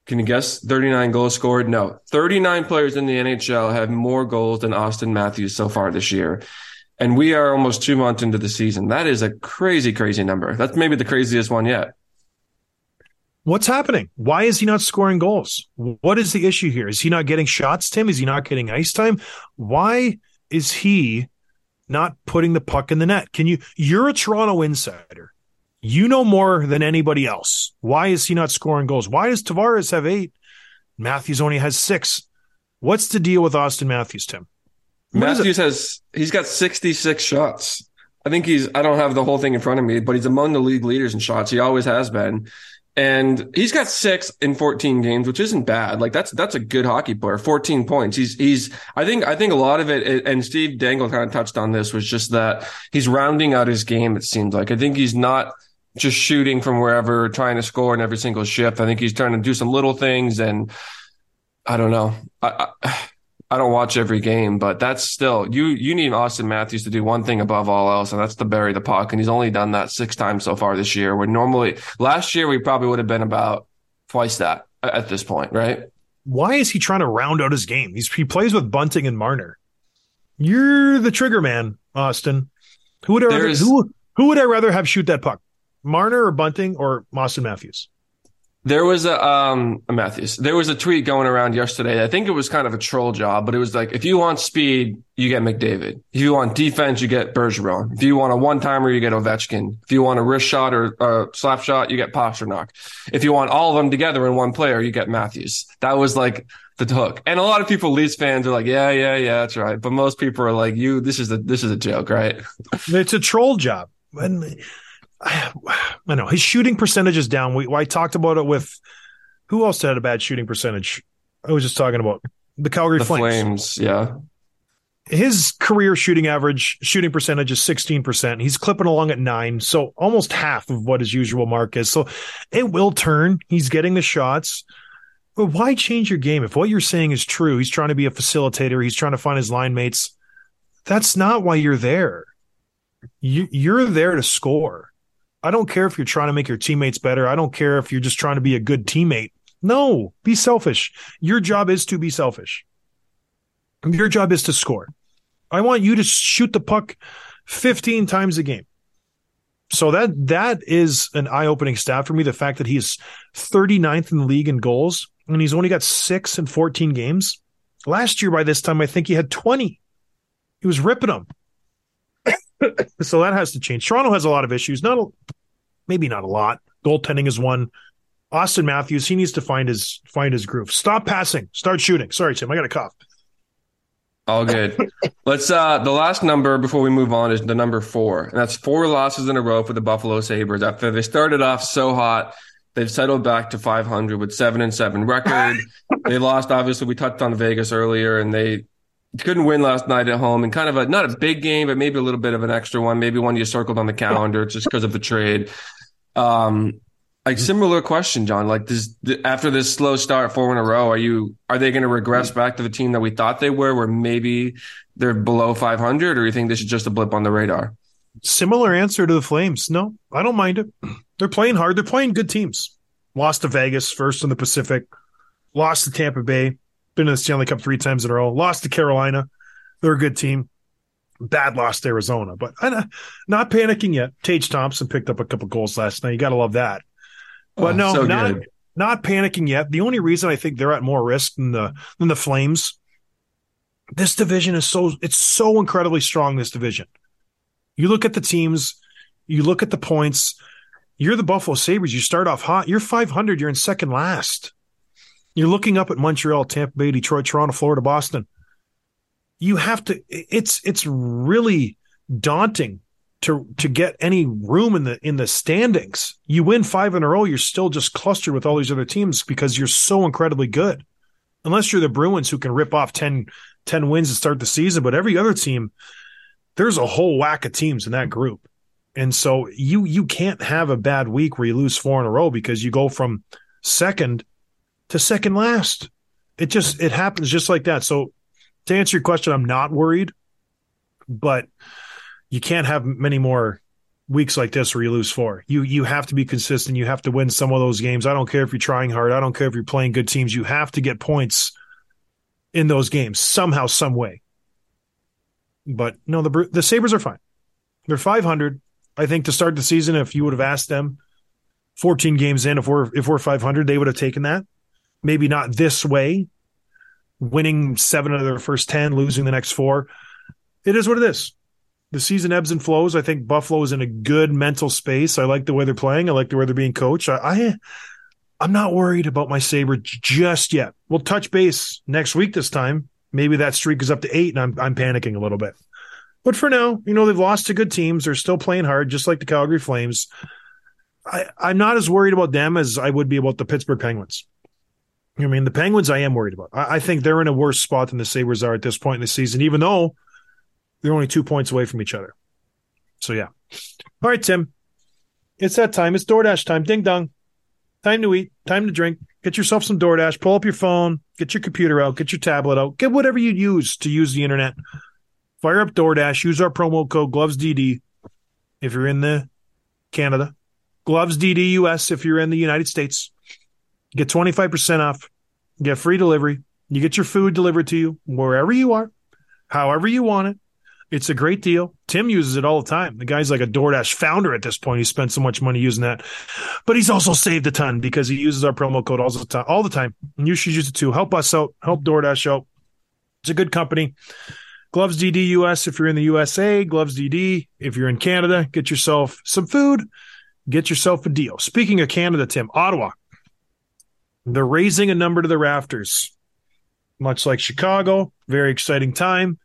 Can you guess 39 goals scored? No. 39 players in the NHL have more goals than Austin Matthews so far this year. And we are almost two months into the season. That is a crazy, crazy number. That's maybe the craziest one yet. What's happening? Why is he not scoring goals? What is the issue here? Is he not getting shots, Tim? Is he not getting ice time? Why is he not putting the puck in the net? Can you, you're a Toronto insider. You know more than anybody else. Why is he not scoring goals? Why does Tavares have eight? Matthews only has six. What's the deal with Austin Matthews, Tim? What is it? Matthews has he's got 66 shots. I think he's I don't have the whole thing in front of me, but he's among the league leaders in shots. He always has been. And he's got 6 in 14 games, which isn't bad. Like that's that's a good hockey player. 14 points. He's he's I think I think a lot of it and Steve Dangle kind of touched on this was just that he's rounding out his game it seems like. I think he's not just shooting from wherever trying to score in every single shift. I think he's trying to do some little things and I don't know. I, I I don't watch every game, but that's still you. You need Austin Matthews to do one thing above all else, and that's to bury the puck. And he's only done that six times so far this year. Where normally last year we probably would have been about twice that at this point, right? Why is he trying to round out his game? He's, he plays with Bunting and Marner. You're the trigger man, Austin. Who would I rather, who, who would I rather have shoot that puck? Marner or Bunting or Austin Matthews? There was a um a Matthews. There was a tweet going around yesterday. I think it was kind of a troll job, but it was like if you want speed, you get McDavid. If you want defense, you get Bergeron. If you want a one timer, you get Ovechkin. If you want a wrist shot or a slap shot, you get Pastrnak. If you want all of them together in one player, you get Matthews. That was like the hook. And a lot of people, Leafs fans, are like, yeah, yeah, yeah, that's right. But most people are like, you, this is a this is a joke, right? It's a troll job. [sighs] I, know his shooting percentage is down. We I talked about it with who else had a bad shooting percentage? I was just talking about the Calgary The Flames. Flames, yeah. His career shooting average shooting percentage is 16%. He's clipping along at nine, so almost half of what his usual mark is. So it will turn. He's getting the shots. But why change your game? If what you're saying is true, he's trying to be a facilitator, he's trying to find his line mates. That's not why you're there. You, you're there to score. I don't care if you're trying to make your teammates better. I don't care if you're just trying to be a good teammate. No, be selfish. Your job is to be selfish. Your job is to score. I want you to shoot the puck 15 times a game. So that that is an eye-opening stat for me. The fact that he's 39th in the league in goals and he's only got six in 14 games. Last year by this time, I think he had 20. He was ripping them. [laughs] so that has to change. Toronto has a lot of issues. Not a, maybe not a lot. Goaltending is one. Austin Matthews, he needs to find his find his groove. Stop passing. Start shooting. Sorry, Tim. I got a cough. All good. [laughs] Let's uh the last number before we move on is the number four. And that's four losses in a row for the Buffalo Sabres. After they started off so hot, they've settled back to 500 with seven and seven record. [laughs] they lost, obviously, we touched on Vegas earlier, and they couldn't win last night at home and kind of a not a big game, but maybe a little bit of an extra one, maybe one you circled on the calendar just because of the trade. Um like similar question, John. Like this, after this slow start, four in a row, are you are they going to regress back to the team that we thought they were, where maybe they're below 500, or you think this is just a blip on the radar? Similar answer to the Flames. No, I don't mind it. They're playing hard. They're playing good teams. Lost to Vegas, first in the Pacific. Lost to Tampa Bay. Been in the Stanley Cup three times in a row. Lost to Carolina. They're a good team. Bad loss to Arizona, but I'm not panicking yet. Tage Thompson picked up a couple goals last night. You got to love that. But Oh, no, so not good. not panicking yet. The only reason I think they're at more risk than the than the Flames. This division is so it's so incredibly strong. This division. You look at the teams, you look at the points. You're the Buffalo Sabres. You start off hot. You're 500. You're in second last. You're looking up at Montreal, Tampa Bay, Detroit, Toronto, Florida, Boston. You have to. It's it's really daunting to to get any room in the in the standings. You win five in a row, you're still just clustered with all these other teams because you're so incredibly good. Unless you're the Bruins who can rip off 10, 10 wins to start the season, but every other team, there's a whole whack of teams in that group. And so you you can't have a bad week where you lose four in a row because you go from second to second last. It just it happens just like that. So to answer your question, I'm not worried, but you can't have many more weeks like this where you lose four. You you have to be consistent. You have to win some of those games. I don't care if you're trying hard. I don't care if you're playing good teams. You have to get points in those games somehow, some way. But no, the the Sabres are fine. They're 500. I think to start the season, if you would have asked them 14 games in, if we're if we're 500, they would have taken that. Maybe not this way, winning seven of their first 10, losing the next four. It is what it is. The season ebbs and flows. I think Buffalo is in a good mental space. I like the way they're playing. I like the way they're being coached. I, I I'm not worried about my Sabre just yet. We'll touch base next week this time. Maybe that streak is up to eight and I'm I'm panicking a little bit. But for now, you know, they've lost to good teams. They're still playing hard, just like the Calgary Flames. I, I'm not as worried about them as I would be about the Pittsburgh Penguins. I mean, the Penguins I am worried about. I, I think they're in a worse spot than the Sabres are at this point in the season, even though they're only two points away from each other. So yeah. All right, Tim. It's that time. It's DoorDash time. Ding dong. Time to eat. Time to drink. Get yourself some DoorDash. Pull up your phone. Get your computer out. Get your tablet out. Get whatever you use to use the internet. Fire up DoorDash. Use our promo code GlovesDD if you're in the Canada. GlovesDD US if you're in the United States. Get 25% off. Get free delivery. You get your food delivered to you wherever you are, however you want it. It's a great deal. Tim uses it all the time. The guy's like a DoorDash founder at this point. He spent so much money using that, but he's also saved a ton because he uses our promo code all the time. All the time, and you should use it too. Help us out. Help DoorDash out. It's a good company. Gloves DD US if you're in the USA. Gloves DD if you're in Canada. Get yourself some food. Get yourself a deal. Speaking of Canada, Tim, Ottawa. They're raising a number to the rafters, much like Chicago. Very exciting time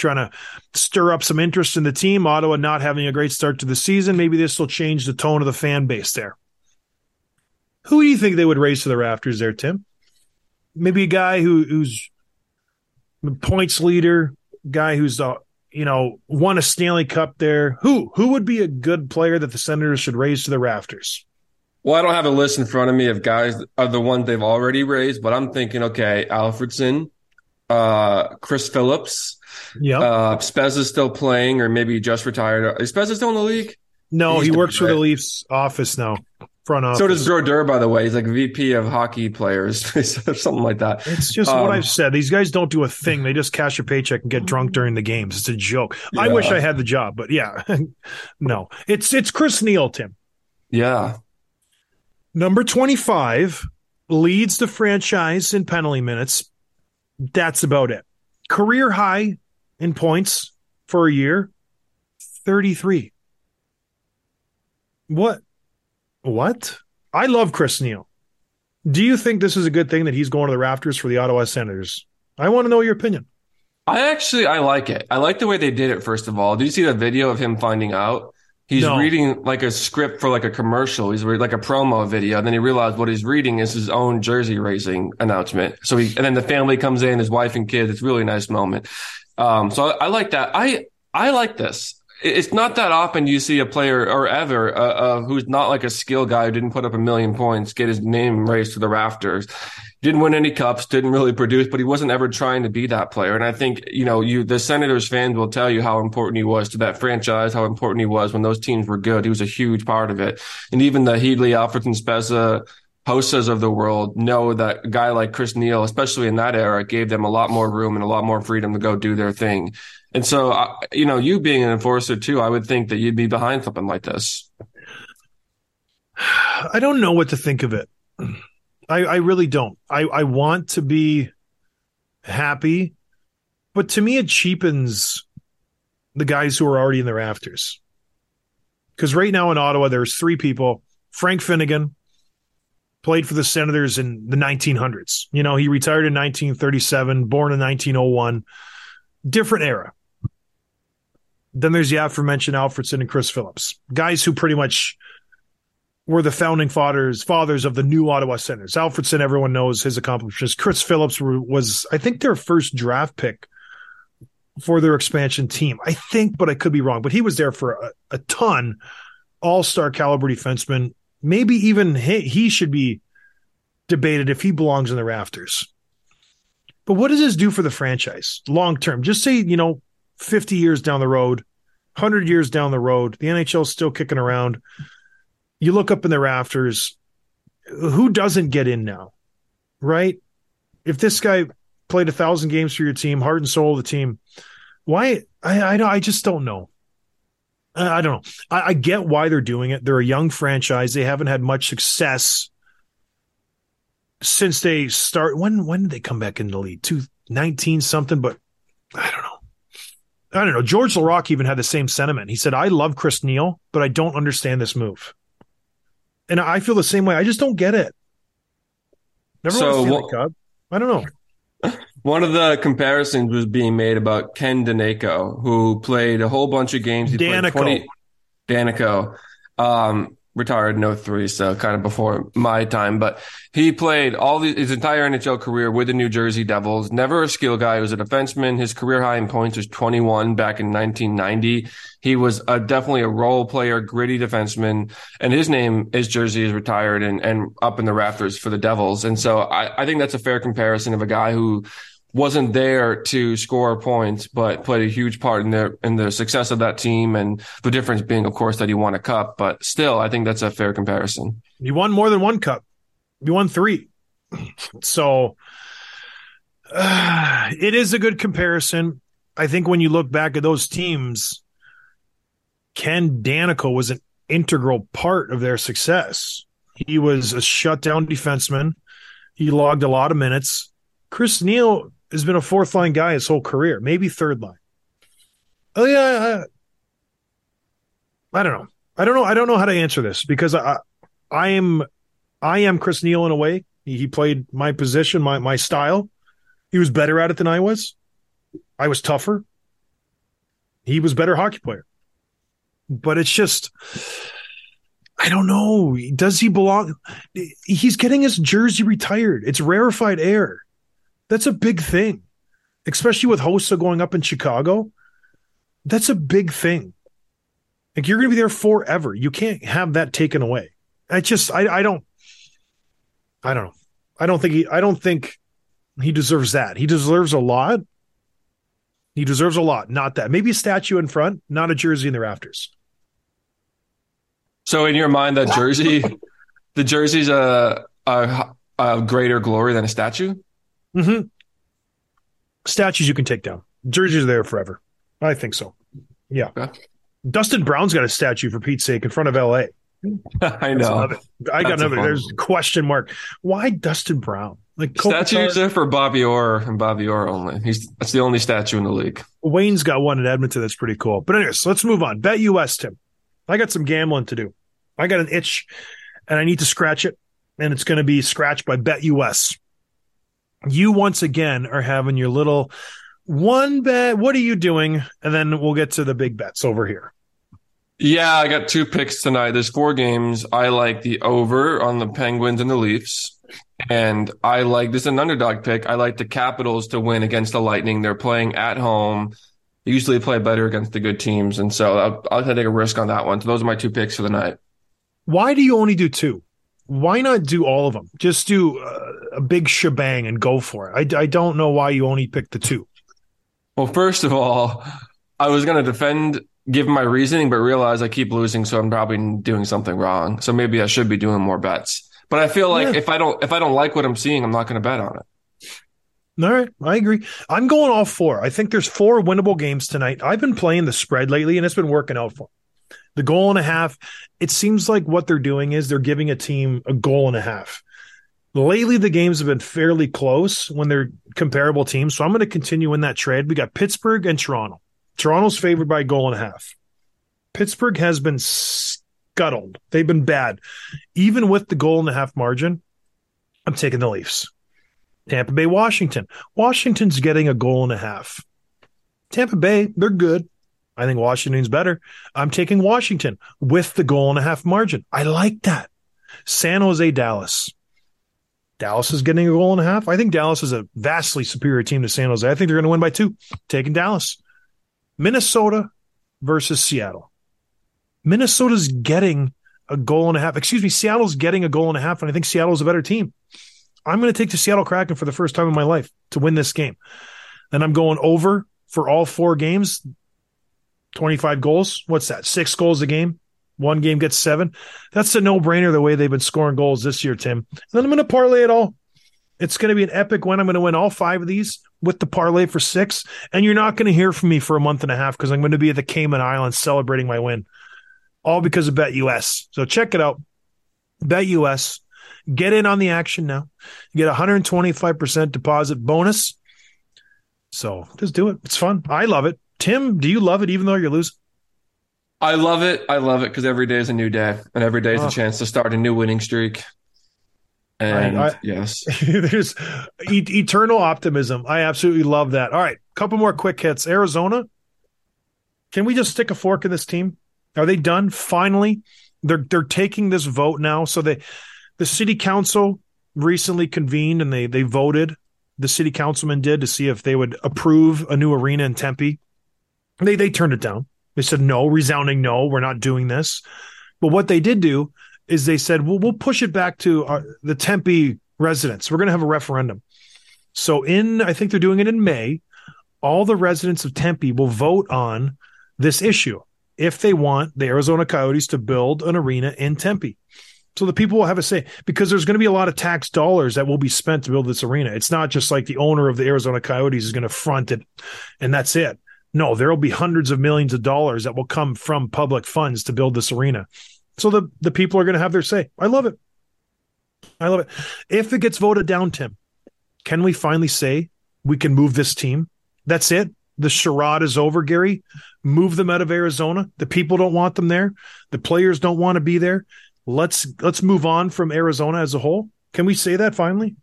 trying to stir up some interest in the team. Ottawa not having a great start to the season. Maybe this will change the tone of the fan base there. Who do you think they would raise to the rafters there, Tim? Maybe a guy who, who's points leader, guy who's uh, you know won a Stanley Cup there. Who who would be a good player that the Senators should raise to the rafters? Well, I don't have a list in front of me of guys of the ones they've already raised, but I'm thinking, okay, Alfredsson, uh, Chris Phillips, Yeah. uh, Spez is still playing, or maybe he just retired. Is Spez still in the league? no, he he works for the? Leafs office now, front office. So does Brodeur, by the way. He's like VP of hockey players, [laughs] or something like that. It's just Um, what I've said. These guys don't do a thing. They just cash a paycheck and get drunk during the games. It's a joke. I wish I had the job, but yeah, [laughs] no. It's it's Chris Neil, Tim. Yeah. Number 25 leads the franchise in penalty minutes. That's about it. Career high in points for a year 33. What? What? I love Chris Neil. Do you think this is a good thing that he's going to the Rafters for the Ottawa Senators? I want to know your opinion. I actually I like it. I like the way they did it. First of all, did you see the video of him finding out? He's No. reading like a script for like a commercial. He's like a promo video, and then he realized what he's reading is his own jersey racing announcement. So he and then the family comes in, his wife and kids. It's a really nice moment. Um, so I, I like that. I I like this. It's not that often you see a player or ever uh, uh, who's not like a skill guy who didn't put up a million points get his name raised to the rafters didn't win any cups, didn't really produce, but he wasn't ever trying to be that player. And I think, you know, you, the Senators fans will tell you how important he was to that franchise, how important he was when those teams were good. He was a huge part of it. And even the Heatley, Alfredsson, Spezza, Hossas of the world know that a guy like Chris Neil, especially in that era, gave them a lot more room and a lot more freedom to go do their thing. And so, you know, you being an enforcer too, I would think that you'd be behind something like this. [sighs] I don't know what to think of it. I, I really don't. I, I want to be happy, but to me, it cheapens the guys who are already in the rafters. Because right now in Ottawa, there's three people. Frank Finnigan played for the Senators in the 1900s. You know, he retired in 1937, born in 1901. Different era. Then there's the aforementioned Alfredsson and Chris Phillips, guys who pretty much were the founding fathers fathers of the new Ottawa Senators. Alfredsson, everyone knows his accomplishments. Chris Phillips were, was, I think, their first draft pick for their expansion team. I think, but I could be wrong. But he was there for a, a ton. All star caliber defenseman. Maybe even he, he should be debated if he belongs in the rafters. But what does this do for the franchise long term? Just say, you know, 50 years down the road, 100 years down the road, the NHL is still kicking around you look up in the rafters, who doesn't get in now? Right? If this guy played a thousand games for your team, heart and soul of the team, why? I I, don't- I just don't know. Uh, I don't know. I, I get why they're doing it. They're a young franchise. They haven't had much success since they start. When when did they come back in the league? Two nineteen something, but I don't know. I don't know. George Laraque even had the same sentiment. He said, I love Chris Neil, but I don't understand this move. And I feel the same way. I just don't get it. Never So Cup. I don't know. [laughs] One of the comparisons was being made about Ken Daneyko, who played a whole bunch of games. He Daneyko. 20 Daneyko. Um, retired in 03, so kind of before my time, but he played all the, his entire NHL career with the New Jersey Devils. Never a skill guy. He was a defenseman. His career high in points was 21 back in 1990. He was a, definitely a role player, gritty defenseman, and his name is Jersey is retired and, and up in the rafters for the Devils. And so I, I think that's a fair comparison of a guy who wasn't there to score points, but played a huge part in the in the success of that team. And the difference being, of course, that he won a cup. But still, I think that's a fair comparison. You won more than one cup. You won three. So uh, [sighs] it is a good comparison. I think when you look back at those teams, Ken Daneyko was an integral part of their success. He was a shutdown defenseman. He logged a lot of minutes. Chris Neil has been a fourth line guy his whole career, maybe third line. Oh yeah, I, I don't know. I don't know. I don't know how to answer this because I, I am, I am Chris Neil in a way. He, he played my position, my my style. He was better at it than I was. I was tougher. He was better hockey player. But it's just, I don't know. Does he belong? He's getting his jersey retired. It's rarefied air. That's a big thing, especially with Hossa going up in Chicago. That's a big thing. Like you're going to be there forever. You can't have that taken away. I just, I, I don't, I don't know. I don't think he, I don't think he deserves that. He deserves a lot. He deserves a lot, not that. Maybe a statue in front, not a jersey in the rafters. So, in your mind, that jersey, the jersey's a, a a greater glory than a statue. Mm-hmm. Statues you can take down. Jerseys are there forever. I think so. Yeah. Okay. Dustin Brown's got a statue for Pete's sake in front of LA. [laughs] I know. I got That's another. There's question mark. Why Dustin Brown? Like Statues Kopitar- are for Bobby Orr and Bobby Orr only. He's that's the only statue in the league. Wayne's got one in Edmonton that's pretty cool. But anyways, let's move on. Bet US, Tim. I got some gambling to do. I got an itch and I need to scratch it. And it's going to be scratched by Bet US. You once again are having your little one bet. What are you doing? And then we'll get to the big bets over here. Yeah, I got two picks tonight. There's four games. I like the over on the Penguins and the Leafs. And I like this is an underdog pick. I like the Capitals to win against the Lightning. They're playing at home. They usually play better against the good teams. And so I'll, I'll take a risk on that one. So those are my two picks for the night. Why do you only do two? Why not do all of them? Just do uh, a big shebang and go for it. I, I don't know why you only picked the two. Well, first of all, I was going to defend, give my reasoning, but realize I keep losing. So I'm probably doing something wrong. So maybe I should be doing more bets. But I feel like Yeah. if I don't, if I don't like what I'm seeing, I'm not going to bet on it. All right, I agree. I'm going all four. I think there's four winnable games tonight. I've been playing the spread lately, and it's been working out for me. The goal and a half. It seems like what they're doing is they're giving a team a goal and a half. Lately, the games have been fairly close when they're comparable teams. So I'm going to continue in that trade. We got Pittsburgh and Toronto. Toronto's favored by a goal and a half. Pittsburgh has been scuttled. They've been bad. Even with the goal and a half margin, I'm taking the Leafs. Tampa Bay, Washington. Washington's getting a goal and a half. Tampa Bay, they're good. I think Washington's better. I'm taking Washington with the goal and a half margin. I like that. San Jose, Dallas. Dallas is getting a goal and a half. I think Dallas is a vastly superior team to San Jose. I think they're going to win by two. Taking Dallas. Minnesota versus Seattle. Minnesota's getting a goal and a half. Excuse me, Seattle's getting a goal and a half, and I think Seattle's a better team. I'm going to take the Seattle Kraken for the first time in my life to win this game. And I'm going over for all four games. 25 goals. What's that? Six goals a game. One game gets seven. That's a no brainer the way they've been scoring goals this year, Tim. And then I'm going to parlay it all. It's going to be an epic win. I'm going to win all five of these. with the parlay for six, and you're not going to hear from me for a month and a half because I'm going to be at the Cayman Islands celebrating my win, all because of Bet US. So check it out, Bet US. Get in on the action now. You get 125% deposit bonus. So just do it. It's fun. I love it. Tim, do you love it even though you're losing? I love it. I love it because every day is a new day, and every day is Oh. a chance to start a new winning streak. And I- [laughs] yes, There's e- eternal optimism. I absolutely love that. All right, couple more quick hits. Arizona. Can we just stick a fork in this team? Are they done? Finally, they're they're taking this vote now. So they, the city council recently convened and they they voted. The city councilman did to see if they would approve a new arena in Tempe. They they turned it down. They said no, resounding no. We're not doing this. But what they did do is they said, well, we'll push it back to our, the Tempe residents. We're going to have a referendum. So in, I think they're doing it in May. All the residents of Tempe will vote on this issue if they want the Arizona Coyotes to build an arena in Tempe. So the people will have a say because there's going to be a lot of tax dollars that will be spent to build this arena. It's not just like the owner of the Arizona Coyotes is going to front it and that's it. No, there will be hundreds of millions of dollars that will come from public funds to build this arena. So the, the people are going to have their say. I love it. I love it. If it gets voted down, Tim, can we finally say we can move this team? That's it. The charade is over, Gary. Move them out of Arizona. The people don't want them there. The players don't want to be there. Let's let's move on from Arizona as a whole. Can we say that finally?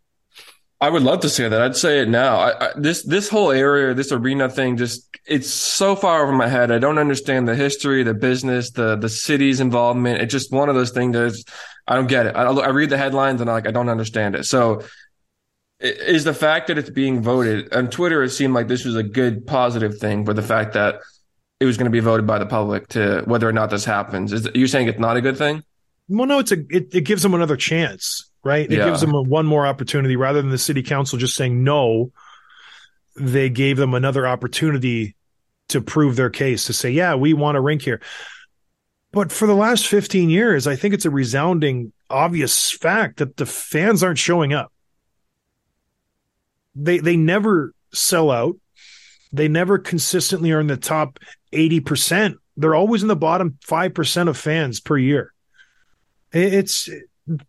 I would love to say that. I'd say it now. I, I, this this whole area, this arena thing, just it's so far over my head. I don't understand the history, the business, the the city's involvement. It's just one of those things that I don't get it. I, I read the headlines and I like I don't understand it. So is the fact that it's being voted on Twitter? It seemed like this was a good positive thing, but the fact that it was going to be voted by the public to whether or not this happens is you saying it's not a good thing? Well, no, it's a it, it gives them another chance, right? It Yeah. gives them a, one more opportunity rather than the city council just saying no. They gave them another opportunity to prove their case to say, yeah, we want a rink here. But for the last 15 years, I think it's a resounding, obvious fact that the fans aren't showing up. They they never sell out. They never consistently are in the top 80%. They're always in the bottom 5% of fans per year. It's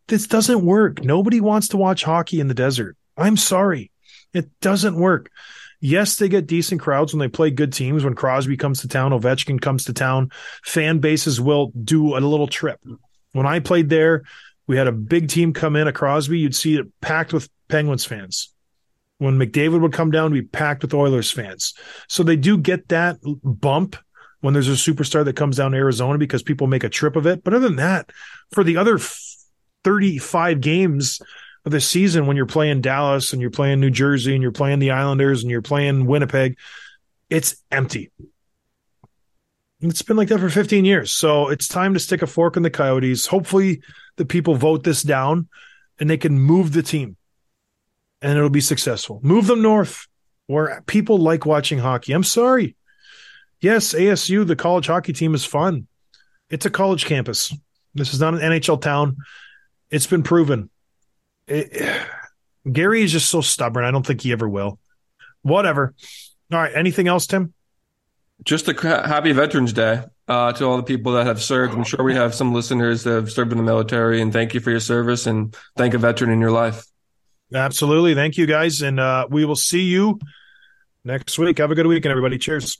this doesn't work. Nobody wants to watch hockey in the desert. I'm sorry. It doesn't work. Yes, they get decent crowds when they play good teams. When Crosby comes to town, Ovechkin comes to town, fan bases will do a little trip. When I played there, we had a big team come in, a Crosby, you'd see it packed with Penguins fans. When McDavid would come down, be packed with Oilers fans. So they do get that bump when there's a superstar that comes down to Arizona because people make a trip of it. But other than that, for the other 35 games of the season, when you're playing Dallas and you're playing New Jersey and you're playing the Islanders and you're playing Winnipeg, it's empty. It's been like that for 15 years. So it's time to stick a fork in the Coyotes. Hopefully, the people vote this down and they can move the team and it'll be successful. Move them north where people like watching hockey. I'm sorry. Yes, ASU, the college hockey team is fun. It's a college campus. This is not an NHL town. It's been proven. It- [sighs] Gary is just so stubborn. I don't think he ever will. Whatever. All right. Anything else, Tim? Just a happy Veterans Day uh, to all the people that have served. I'm sure we have some listeners that have served in the military, and thank you for your service and thank a veteran in your life. Absolutely. Thank you, guys. And uh, we will see you next week. Have a good weekend, everybody. Cheers.